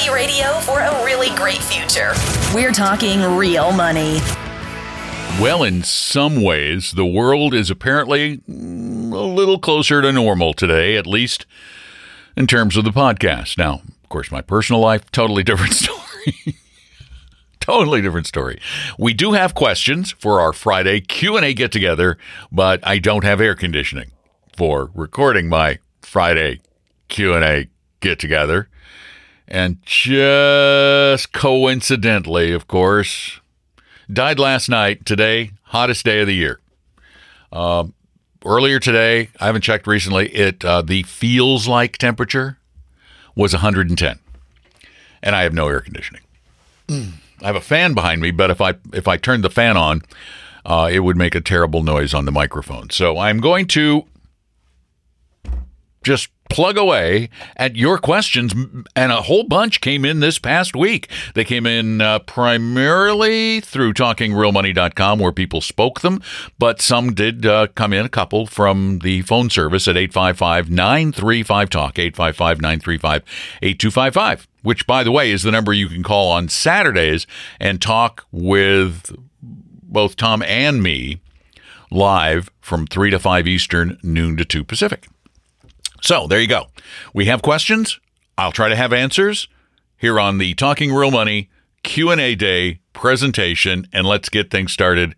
Reality radio for a really great future. We're talking real money. Well, in some ways, the world is apparently a little closer to normal today, at least in terms of the podcast. Now, of course, my personal life, totally different story. totally different story. We do have questions for our Friday Q&A get together, but I don't have air conditioning for recording my Friday Q&A get together. And just coincidentally, of course, died last night. Today, hottest day of the year. Uh, earlier today, I haven't checked recently. It uh, the feels like temperature was 110, and I have no air conditioning. I have a fan behind me, but if I if I turned the fan on, uh, it would make a terrible noise on the microphone. So I'm going to just plug away at your questions, and a whole bunch came in this past week. They came in uh, primarily through talkingrealmoney.com where people spoke them, but some did uh, come in, a couple from the phone service at 855 935 Talk, 855 935 8255, which, by the way, is the number you can call on Saturdays and talk with both Tom and me live from 3 to 5 Eastern, noon to 2 Pacific. So there you go. We have questions. I'll try to have answers here on the Talking Real Money Q&A Day presentation and let's get things started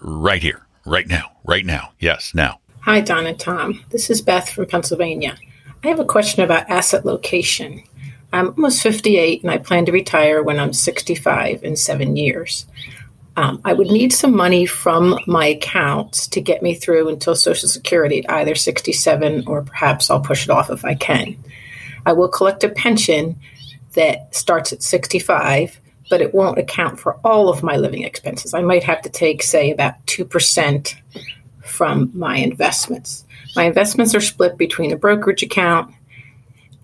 right here, right now, right now. Yes, now. Hi, Don and Tom. This is Beth from Pennsylvania. I have a question about asset location. I'm almost 58 and I plan to retire when I'm 65 in seven years. Um, I would need some money from my accounts to get me through until Social Security either 67 or perhaps I'll push it off if I can. I will collect a pension that starts at 65, but it won't account for all of my living expenses. I might have to take, say, about 2% from my investments. My investments are split between a brokerage account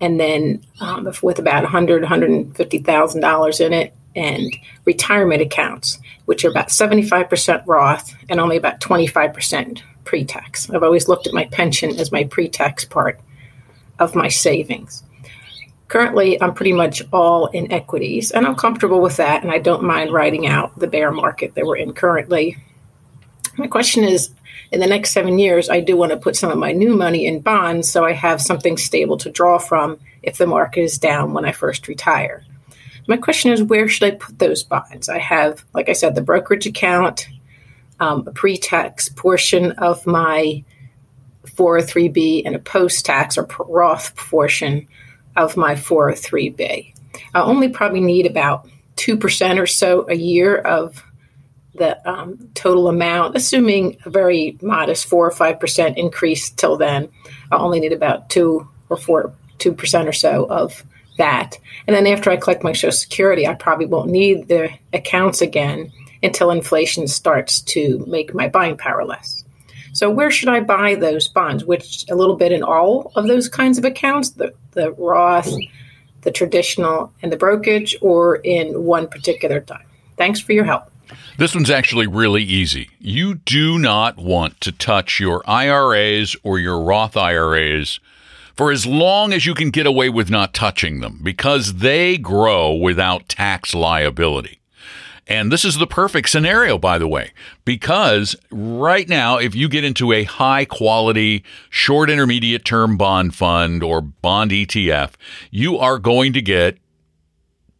and then um, with about 100, 150,000 dollars in it, and retirement accounts, which are about 75% Roth and only about 25% pre tax. I've always looked at my pension as my pre tax part of my savings. Currently, I'm pretty much all in equities, and I'm comfortable with that, and I don't mind riding out the bear market that we're in currently. My question is in the next seven years, I do want to put some of my new money in bonds so I have something stable to draw from if the market is down when I first retire. My question is, where should I put those bonds? I have, like I said, the brokerage account, um, a pre tax portion of my 403b, and a post tax or Roth portion of my 403b. I only probably need about 2% or so a year of the um, total amount, assuming a very modest 4 or 5% increase till then. I only need about 2 or 4, 2% or so of that. And then after I collect my Social Security, I probably won't need the accounts again until inflation starts to make my buying power less. So where should I buy those bonds? Which a little bit in all of those kinds of accounts, the, the Roth, the traditional, and the brokerage, or in one particular time? Thanks for your help. This one's actually really easy. You do not want to touch your IRAs or your Roth IRAs for as long as you can get away with not touching them because they grow without tax liability. And this is the perfect scenario, by the way, because right now, if you get into a high quality, short intermediate term bond fund or bond ETF, you are going to get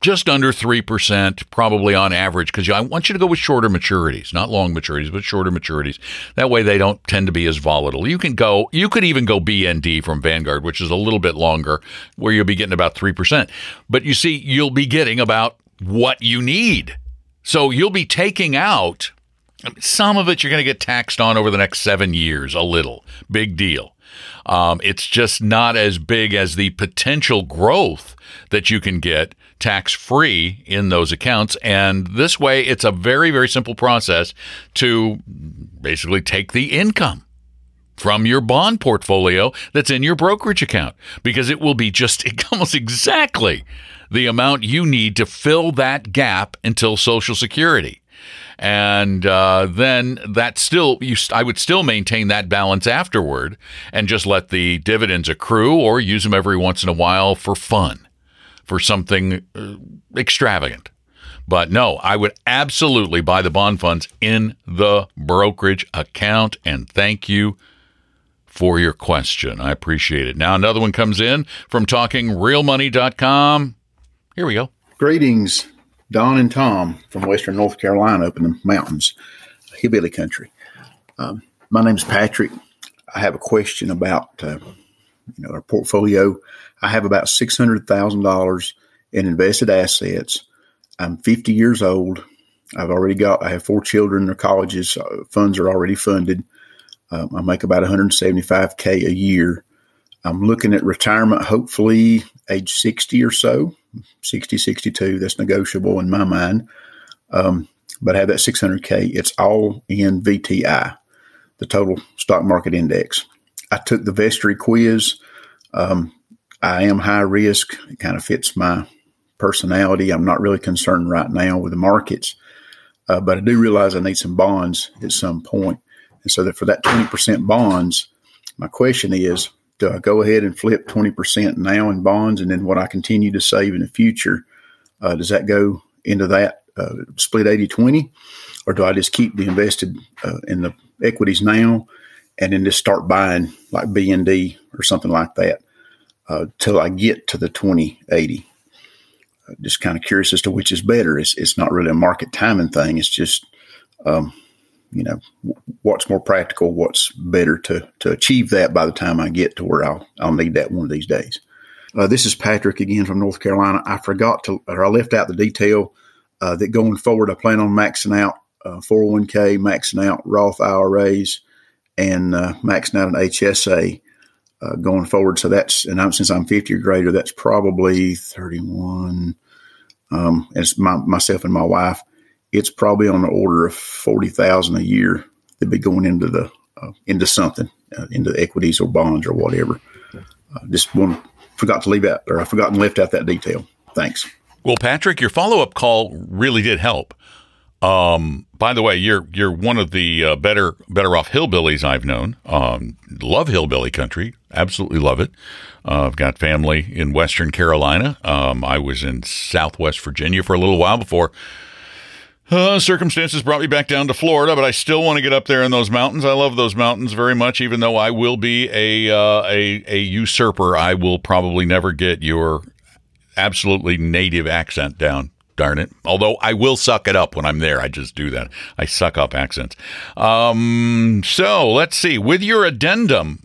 just under 3% probably on average because I want you to go with shorter maturities, not long maturities, but shorter maturities. That way they don't tend to be as volatile. You can go, you could even go BND from Vanguard, which is a little bit longer, where you'll be getting about 3%. But you see, you'll be getting about what you need. So you'll be taking out Some of it you're going to get taxed on over the next seven years, a little. Big deal. Um, it's just not as big as the potential growth that you can get tax free in those accounts. And this way, it's a very, very simple process to basically take the income from your bond portfolio that's in your brokerage account because it will be just almost exactly the amount you need to fill that gap until Social Security. And uh, then that still, you, I would still maintain that balance afterward and just let the dividends accrue or use them every once in a while for fun, for something uh, extravagant. But no, I would absolutely buy the bond funds in the brokerage account. And thank you for your question. I appreciate it. Now, another one comes in from talkingrealmoney.com. Here we go. Greetings, Don and Tom from Western North Carolina up in the mountains, hillbilly country. Um, my name's Patrick. I have a question about uh, you know our portfolio. I have about six hundred thousand dollars in invested assets. I'm 50 years old. I've already got. I have four children. Their colleges uh, funds are already funded. Um, I make about 175K a year. I'm looking at retirement, hopefully age 60 or so, 60, 62. That's negotiable in my mind. Um, but I have that 600K. It's all in VTI, the total stock market index. I took the Vestory quiz. Um, I am high risk. It kind of fits my personality. I'm not really concerned right now with the markets, uh, but I do realize I need some bonds at some point. And so that for that 20% bonds, my question is, I go ahead and flip 20% now in bonds and then what I continue to save in the future, uh, does that go into that uh, split 80 20? Or do I just keep the invested uh, in the equities now and then just start buying like BND or something like that uh, till I get to the 20 80? Uh, just kind of curious as to which is better. It's, it's not really a market timing thing. It's just, um, you know what's more practical, what's better to to achieve that by the time I get to where I'll I'll need that one of these days. Uh, this is Patrick again from North Carolina. I forgot to or I left out the detail uh, that going forward I plan on maxing out uh, 401k, maxing out Roth IRAs, and uh, maxing out an HSA. Uh, going forward, so that's and I'm, since I'm 50 or greater, that's probably 31. Um, it's my, myself and my wife it's probably on the order of forty thousand a year to be going into the uh, into something, uh, into equities or bonds or whatever. Uh, just one forgot to leave out, or I forgot left out that detail. Thanks. Well, Patrick, your follow up call really did help. Um, by the way, you're you're one of the uh, better better off hillbillies I've known. Um, love hillbilly country, absolutely love it. Uh, I've got family in Western Carolina. Um, I was in Southwest Virginia for a little while before uh, circumstances brought me back down to Florida, but I still want to get up there in those mountains. I love those mountains very much, even though I will be a uh, a, a usurper. I will probably never get your absolutely native accent down. Darn it! Although I will suck it up when I'm there. I just do that. I suck up accents. Um, so let's see. With your addendum,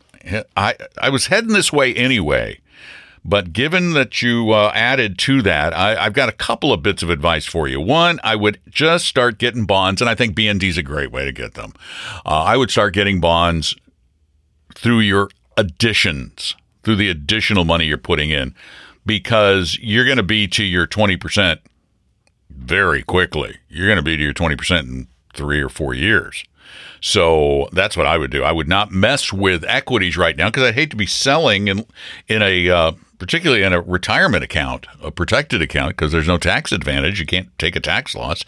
I I was heading this way anyway. But given that you uh, added to that, I, have got a couple of bits of advice for you. One, I would just start getting bonds, and I think BND is a great way to get them. Uh, I would start getting bonds through your additions, through the additional money you're putting in, because you're going to be to your 20% very quickly. You're going to be to your 20% in three or four years. So that's what I would do. I would not mess with equities right now because I'd hate to be selling in in a uh, particularly in a retirement account, a protected account, because there's no tax advantage. You can't take a tax loss.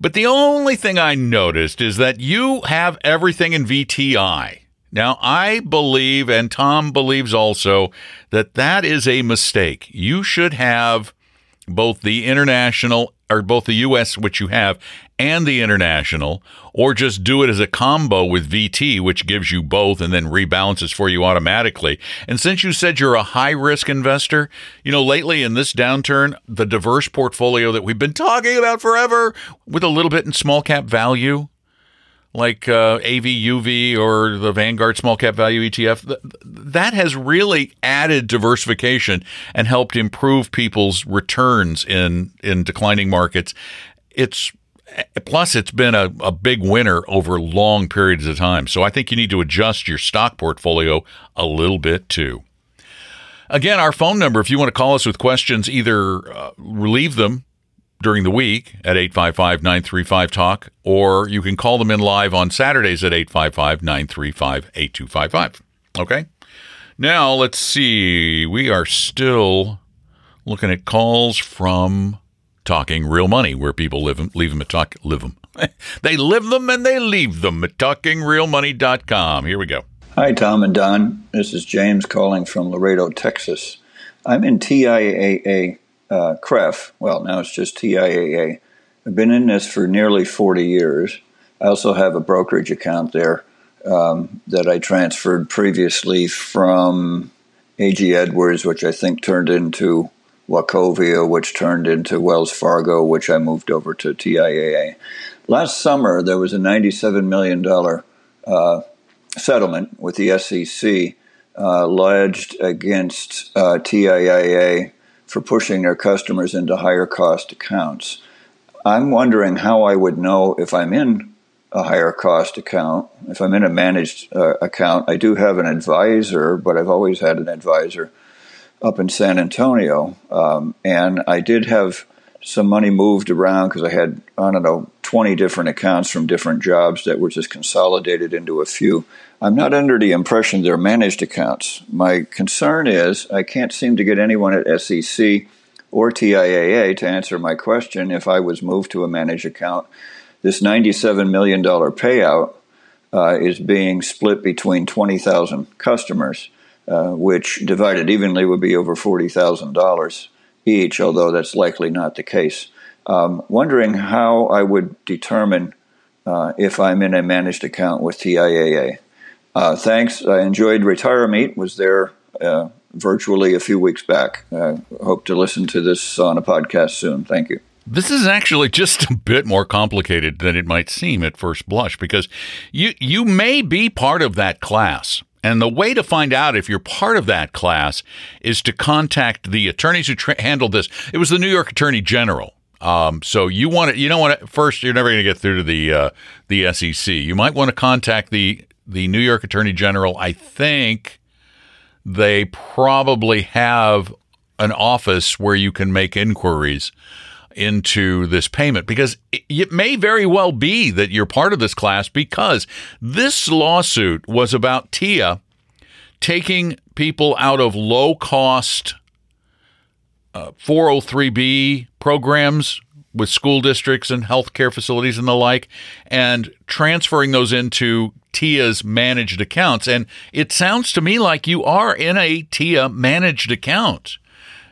But the only thing I noticed is that you have everything in VTI. Now, I believe, and Tom believes also, that that is a mistake. You should have both the international or both the US, which you have, and the international, or just do it as a combo with VT, which gives you both and then rebalances for you automatically. And since you said you're a high risk investor, you know, lately in this downturn, the diverse portfolio that we've been talking about forever with a little bit in small cap value, like uh, AVUV or the Vanguard Small Cap Value ETF, that has really added diversification and helped improve people's returns in in declining markets. It's Plus, it's been a, a big winner over long periods of time. So I think you need to adjust your stock portfolio a little bit too. Again, our phone number, if you want to call us with questions, either uh, leave them during the week at 855 935 Talk, or you can call them in live on Saturdays at 855 935 8255. Okay? Now, let's see. We are still looking at calls from Talking Real Money, where people live them, leave them at talk, live them. they live them and they leave them at talkingrealmoney.com. Here we go. Hi, Tom and Don. This is James calling from Laredo, Texas. I'm in TIAA uh, CREF. Well, now it's just TIAA. I've been in this for nearly 40 years. I also have a brokerage account there um, that I transferred previously from AG Edwards, which I think turned into Wachovia, which turned into Wells Fargo, which I moved over to TIAA. Last summer, there was a $97 million uh, settlement with the SEC uh, lodged against uh, TIAA for pushing their customers into higher cost accounts. I'm wondering how I would know if I'm in a higher cost account, if I'm in a managed uh, account. I do have an advisor, but I've always had an advisor up in San Antonio. Um, and I did have some money moved around because I had, I don't know, 20 different accounts from different jobs that were just consolidated into a few. I'm not under the impression they're managed accounts. My concern is I can't seem to get anyone at SEC or TIAA to answer my question if I was moved to a managed account. This $97 million payout uh, is being split between 20,000 customers, uh, which divided evenly would be over $40,000 each, although that's likely not the case. Um, wondering how I would determine uh, if I'm in a managed account with TIAA. Uh, thanks. I enjoyed Retire Meet. Was there uh, virtually a few weeks back. Hope to listen to this on a podcast soon. Thank you. This is actually just a bit more complicated than it might seem at first blush because you you may be part of that class. And the way to find out if you're part of that class is to contact the attorneys who tra- handled this. It was the New York Attorney General. Um, so you want to, you don't want to, first, you're never going to get through to the, uh, the SEC. You might want to contact the the New York Attorney General, I think they probably have an office where you can make inquiries into this payment because it may very well be that you're part of this class because this lawsuit was about TIA taking people out of low cost uh, 403B programs with school districts and healthcare facilities and the like and transferring those into TIA's managed accounts. And it sounds to me like you are in a TIA managed account.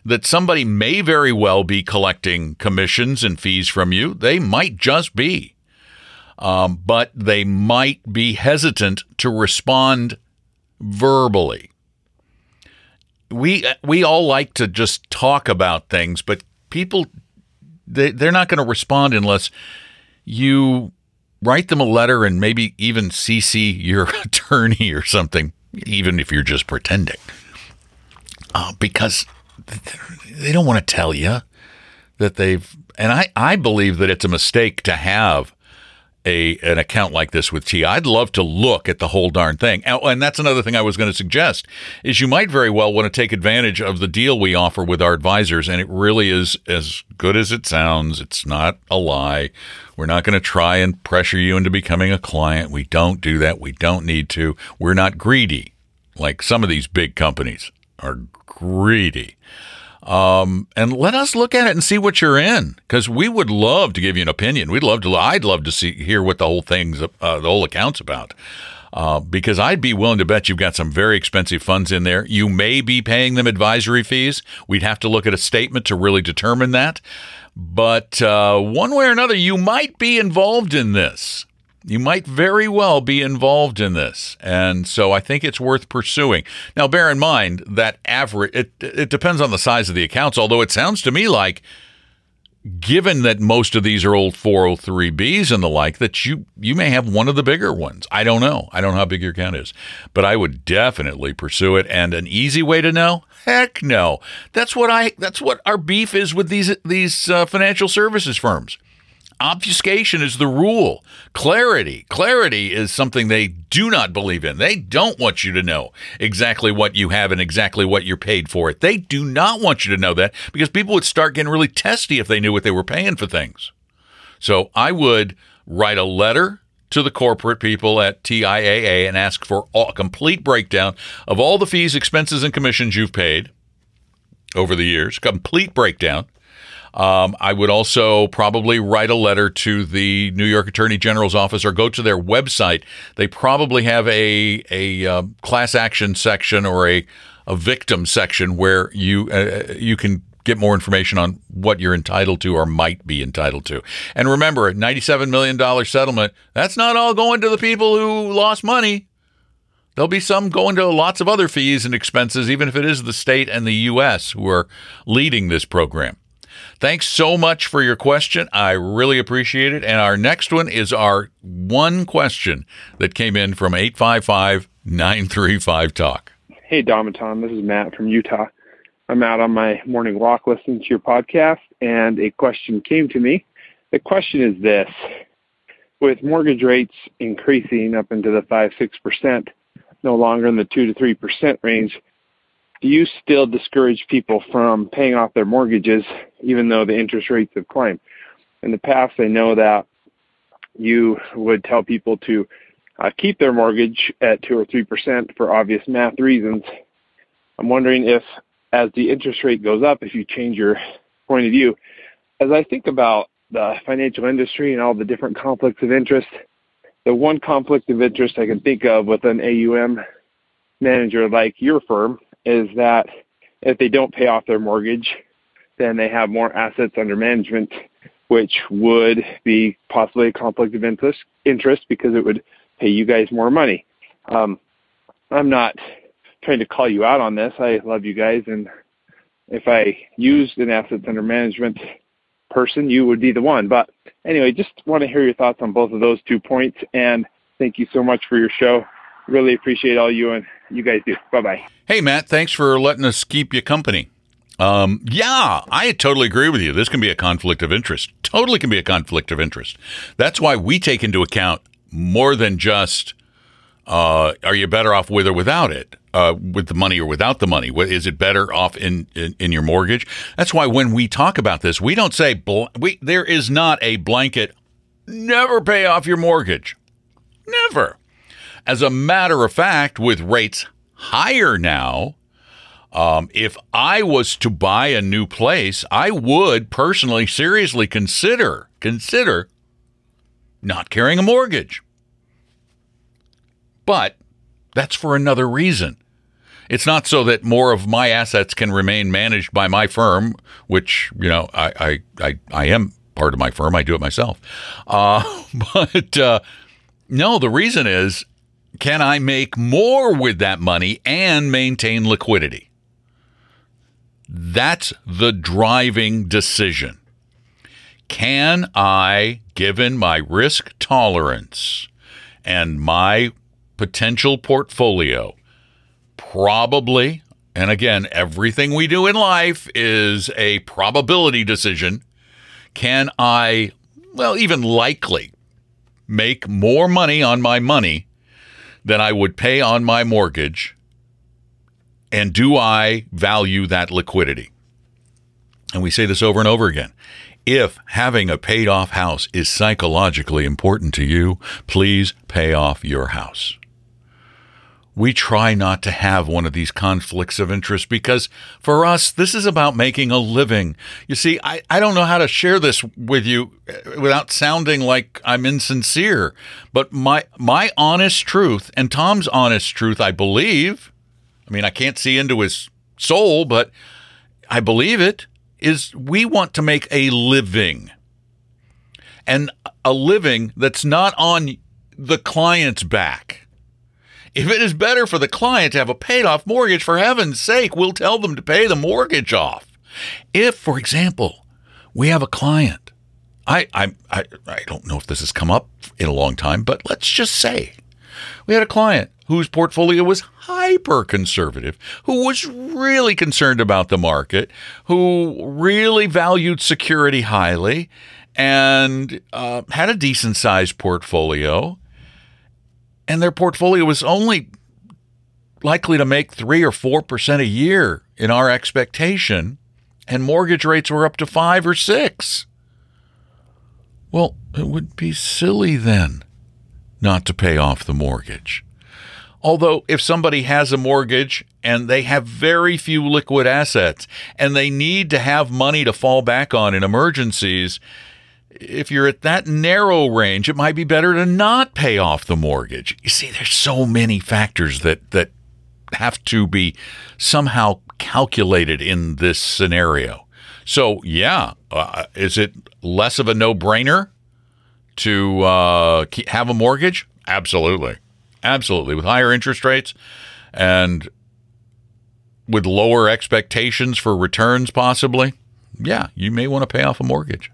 That somebody may very well be collecting commissions and fees from you. They might just be. Um, but they might be hesitant to respond verbally. We we all like to just talk about things, but people they, they're not going to respond unless you write them a letter and maybe even CC your attorney or something, even if you're just pretending. Uh, because they don't want to tell you that they've, and I, I believe that it's a mistake to have a an account like this with T. I'd love to look at the whole darn thing. And that's another thing I was going to suggest is you might very well want to take advantage of the deal we offer with our advisors and it really is as good as it sounds. It's not a lie. We're not going to try and pressure you into becoming a client. We don't do that. We don't need to. We're not greedy like some of these big companies are greedy. Um, and let us look at it and see what you're in, because we would love to give you an opinion. We'd love to. I'd love to see hear what the whole thing's, uh, the whole account's about. Uh, because I'd be willing to bet you've got some very expensive funds in there. You may be paying them advisory fees. We'd have to look at a statement to really determine that. But uh, one way or another, you might be involved in this. You might very well be involved in this. And so I think it's worth pursuing. Now, bear in mind that average, it, it depends on the size of the accounts, although it sounds to me like, given that most of these are old 403Bs and the like, that you, you may have one of the bigger ones. I don't know. I don't know how big your account is, but I would definitely pursue it. And an easy way to know? Heck no. That's what I, that's what our beef is with these, these uh, financial services firms. Obfuscation is the rule. Clarity. Clarity is something they do not believe in. They don't want you to know exactly what you have and exactly what you're paid for it. They do not want you to know that because people would start getting really testy if they knew what they were paying for things. So I would write a letter to the corporate people at TIAA and ask for a complete breakdown of all the fees, expenses, and commissions you've paid over the years. Complete breakdown. Um, I would also probably write a letter to the New York Attorney General's office or go to their website. They probably have a a uh, class action section or a a victim section where you uh, you can get more information on what you're entitled to or might be entitled to. And remember, a $97 million settlement, that's not all going to the people who lost money. There'll be some going to lots of other fees and expenses, even if it is the state and the U.S. who are leading this program. Thanks so much for your question. I really appreciate it. And our next one is our one question that came in from 855 935 Talk. Hey, Dom and Tom. This is Matt from Utah. I'm out on my morning walk listening to your podcast, and a question came to me. The question is this With mortgage rates increasing up into the 5 6%, no longer in the 2 to 3% range, do you still discourage people from paying off their mortgages even though the interest rates have climbed? In the past, I know that you would tell people to uh, keep their mortgage at 2 or 3% for obvious math reasons. I'm wondering if as the interest rate goes up, if you change your point of view. As I think about the financial industry and all the different conflicts of interest, the one conflict of interest I can think of with an AUM manager like your firm is that if they don't pay off their mortgage, then they have more assets under management, which would be possibly a conflict of interest, interest because it would pay you guys more money. Um, I'm not trying to call you out on this. I love you guys, and if I used an assets under management person, you would be the one. But anyway, just want to hear your thoughts on both of those two points. And thank you so much for your show. Really appreciate all you and you guys do. Bye bye. Hey, Matt, thanks for letting us keep you company. Um, yeah, I totally agree with you. This can be a conflict of interest. Totally can be a conflict of interest. That's why we take into account more than just uh, are you better off with or without it? Uh, with the money or without the money? Is it better off in, in, in your mortgage? That's why when we talk about this, we don't say bl- we. There is not a blanket. Never pay off your mortgage. Never. As a matter of fact, with rates higher now, um, if I was to buy a new place, I would personally seriously consider consider not carrying a mortgage. But that's for another reason. It's not so that more of my assets can remain managed by my firm, which you know I I I, I am part of my firm. I do it myself. Uh, but uh, no, the reason is, can I make more with that money and maintain liquidity? That's the driving decision. Can I, given my risk tolerance and my potential portfolio, probably, and again, everything we do in life is a probability decision. Can I, well, even likely make more money on my money than I would pay on my mortgage? And do I value that liquidity? And we say this over and over again. If having a paid off house is psychologically important to you, please pay off your house we try not to have one of these conflicts of interest because for us, this is about making a living. You see, I, I don't know how to share this with you uh, without sounding like I'm insincere, but my, my honest truth and Tom's honest truth, I believe, I mean, I can't see into his soul, but I believe it, is we want to make a living. And a living that's not on the client's back if it is better for the client to have a paid off mortgage, for heaven's sake, we'll tell them to pay the mortgage off. If, for example, we have a client, I, I, I, I don't know if this has come up in a long time, but let's just say we had a client whose portfolio was hyper conservative, who was really concerned about the market, who really valued security highly, and uh, had a decent sized portfolio, and their portfolio was only likely to make three or four percent a year in our expectation, and mortgage rates were up to five or six. Well, it would be silly then not to pay off the mortgage. Although, if somebody has a mortgage and they have very few liquid assets and they need to have money to fall back on in emergencies, if you're at that narrow range, it might be better to not pay off the mortgage. You see, there's so many factors that, that have to be somehow calculated in this scenario. So, yeah, uh, is it less of a no brainer to uh, have a mortgage? Absolutely. Absolutely. With higher interest rates and with lower expectations for returns, possibly, yeah, you may want to pay off a mortgage.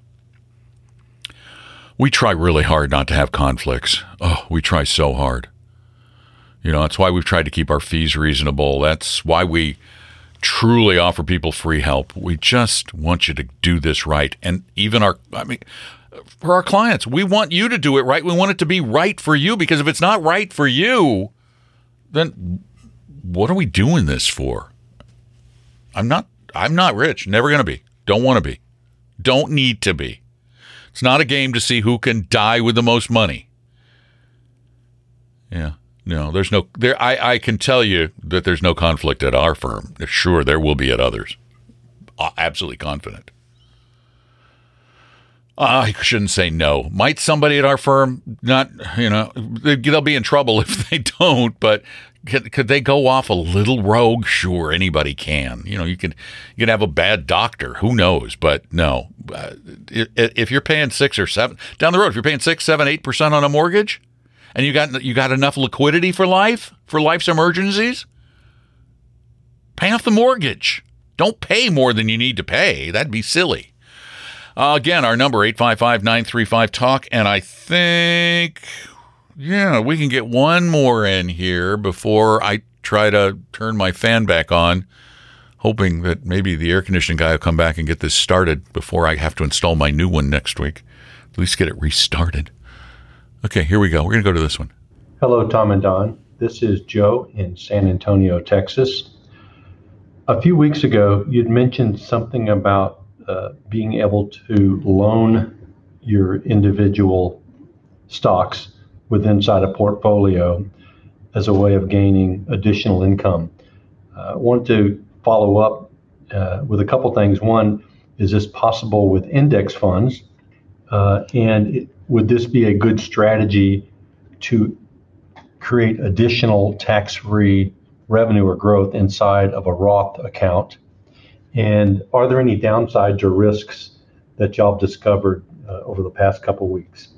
We try really hard not to have conflicts. Oh, we try so hard. You know, that's why we've tried to keep our fees reasonable. That's why we truly offer people free help. We just want you to do this right. And even our, I mean, for our clients. We want you to do it right. We want it to be right for you because if it's not right for you, then what are we doing this for? I'm not I'm not rich, never going to be. Don't want to be. Don't need to be. It's not a game to see who can die with the most money. Yeah. No, there's no there I I can tell you that there's no conflict at our firm. Sure there will be at others. Absolutely confident. I shouldn't say no. Might somebody at our firm not, you know, they'll be in trouble if they don't, but could, could they go off a little rogue? Sure, anybody can. You know, you could you could have a bad doctor. Who knows? But no, uh, if you're paying six or seven down the road, if you're paying six, seven, eight percent on a mortgage, and you got you got enough liquidity for life for life's emergencies, pay off the mortgage. Don't pay more than you need to pay. That'd be silly. Uh, again, our number 855-935-TALK. And I think, yeah, we can get one more in here before I try to turn my fan back on, hoping that maybe the air conditioning guy will come back and get this started before I have to install my new one next week. At least get it restarted. Okay, here we go. We're going to go to this one. Hello, Tom and Don. This is Joe in San Antonio, Texas. A few weeks ago, you'd mentioned something about uh, being able to loan your individual stocks with inside a portfolio as a way of gaining additional income. I uh, want to follow up uh, with a couple things. One, is this possible with index funds? Uh, and it, would this be a good strategy to create additional tax free revenue or growth inside of a Roth account? And are there any downsides or risks that y'all have discovered uh, over the past couple weeks?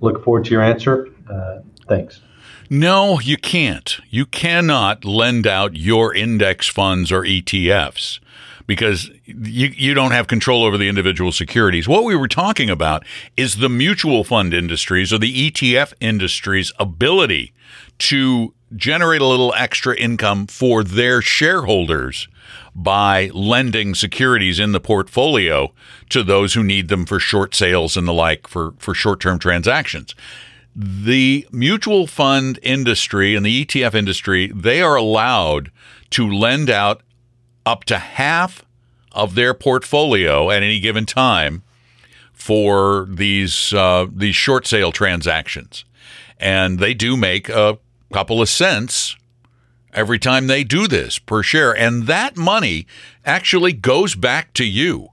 Look forward to your answer. Uh, thanks. No, you can't. You cannot lend out your index funds or ETFs because you, you don't have control over the individual securities. What we were talking about is the mutual fund industries or the ETF industry's ability to generate a little extra income for their shareholders by lending securities in the portfolio to those who need them for short sales and the like for, for short term transactions. The mutual fund industry and the ETF industry, they are allowed to lend out up to half of their portfolio at any given time for these uh, these short sale transactions, and they do make a couple of cents every time they do this per share. And that money actually goes back to you.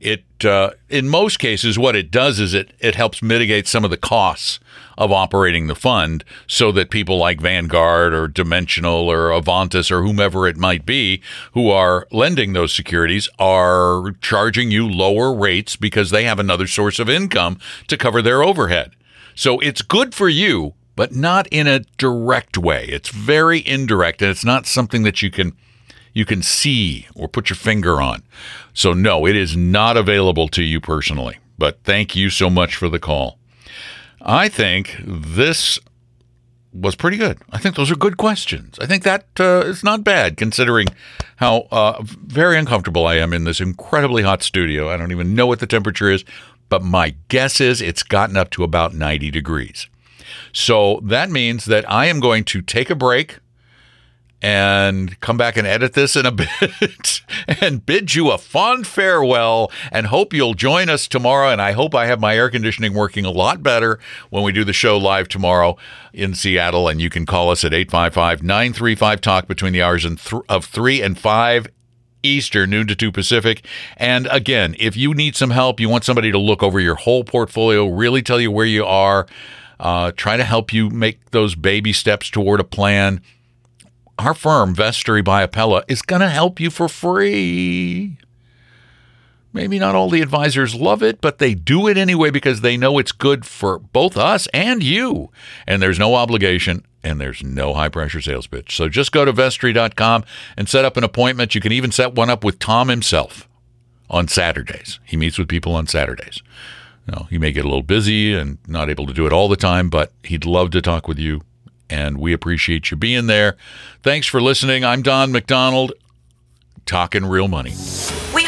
It, uh, in most cases, what it does is it, it helps mitigate some of the costs of operating the fund so that people like Vanguard or Dimensional or Avantis or whomever it might be who are lending those securities are charging you lower rates because they have another source of income to cover their overhead. So it's good for you but not in a direct way. It's very indirect and it's not something that you can you can see or put your finger on. So no, it is not available to you personally. But thank you so much for the call. I think this was pretty good. I think those are good questions. I think that uh, is not bad considering how uh, very uncomfortable I am in this incredibly hot studio. I don't even know what the temperature is, but my guess is it's gotten up to about 90 degrees. So that means that I am going to take a break and come back and edit this in a bit and bid you a fond farewell and hope you'll join us tomorrow. And I hope I have my air conditioning working a lot better when we do the show live tomorrow in Seattle. And you can call us at 855 935 Talk between the hours of 3 and 5 Eastern, noon to 2 Pacific. And again, if you need some help, you want somebody to look over your whole portfolio, really tell you where you are, uh, try to help you make those baby steps toward a plan our firm, Vestory by Apella, is going to help you for free. Maybe not all the advisors love it, but they do it anyway because they know it's good for both us and you. And there's no obligation and there's no high pressure sales pitch. So just go to vestory.com and set up an appointment. You can even set one up with Tom himself on Saturdays. He meets with people on Saturdays. You know, he may get a little busy and not able to do it all the time, but he'd love to talk with you and we appreciate you being there. Thanks for listening. I'm Don McDonald, talking real money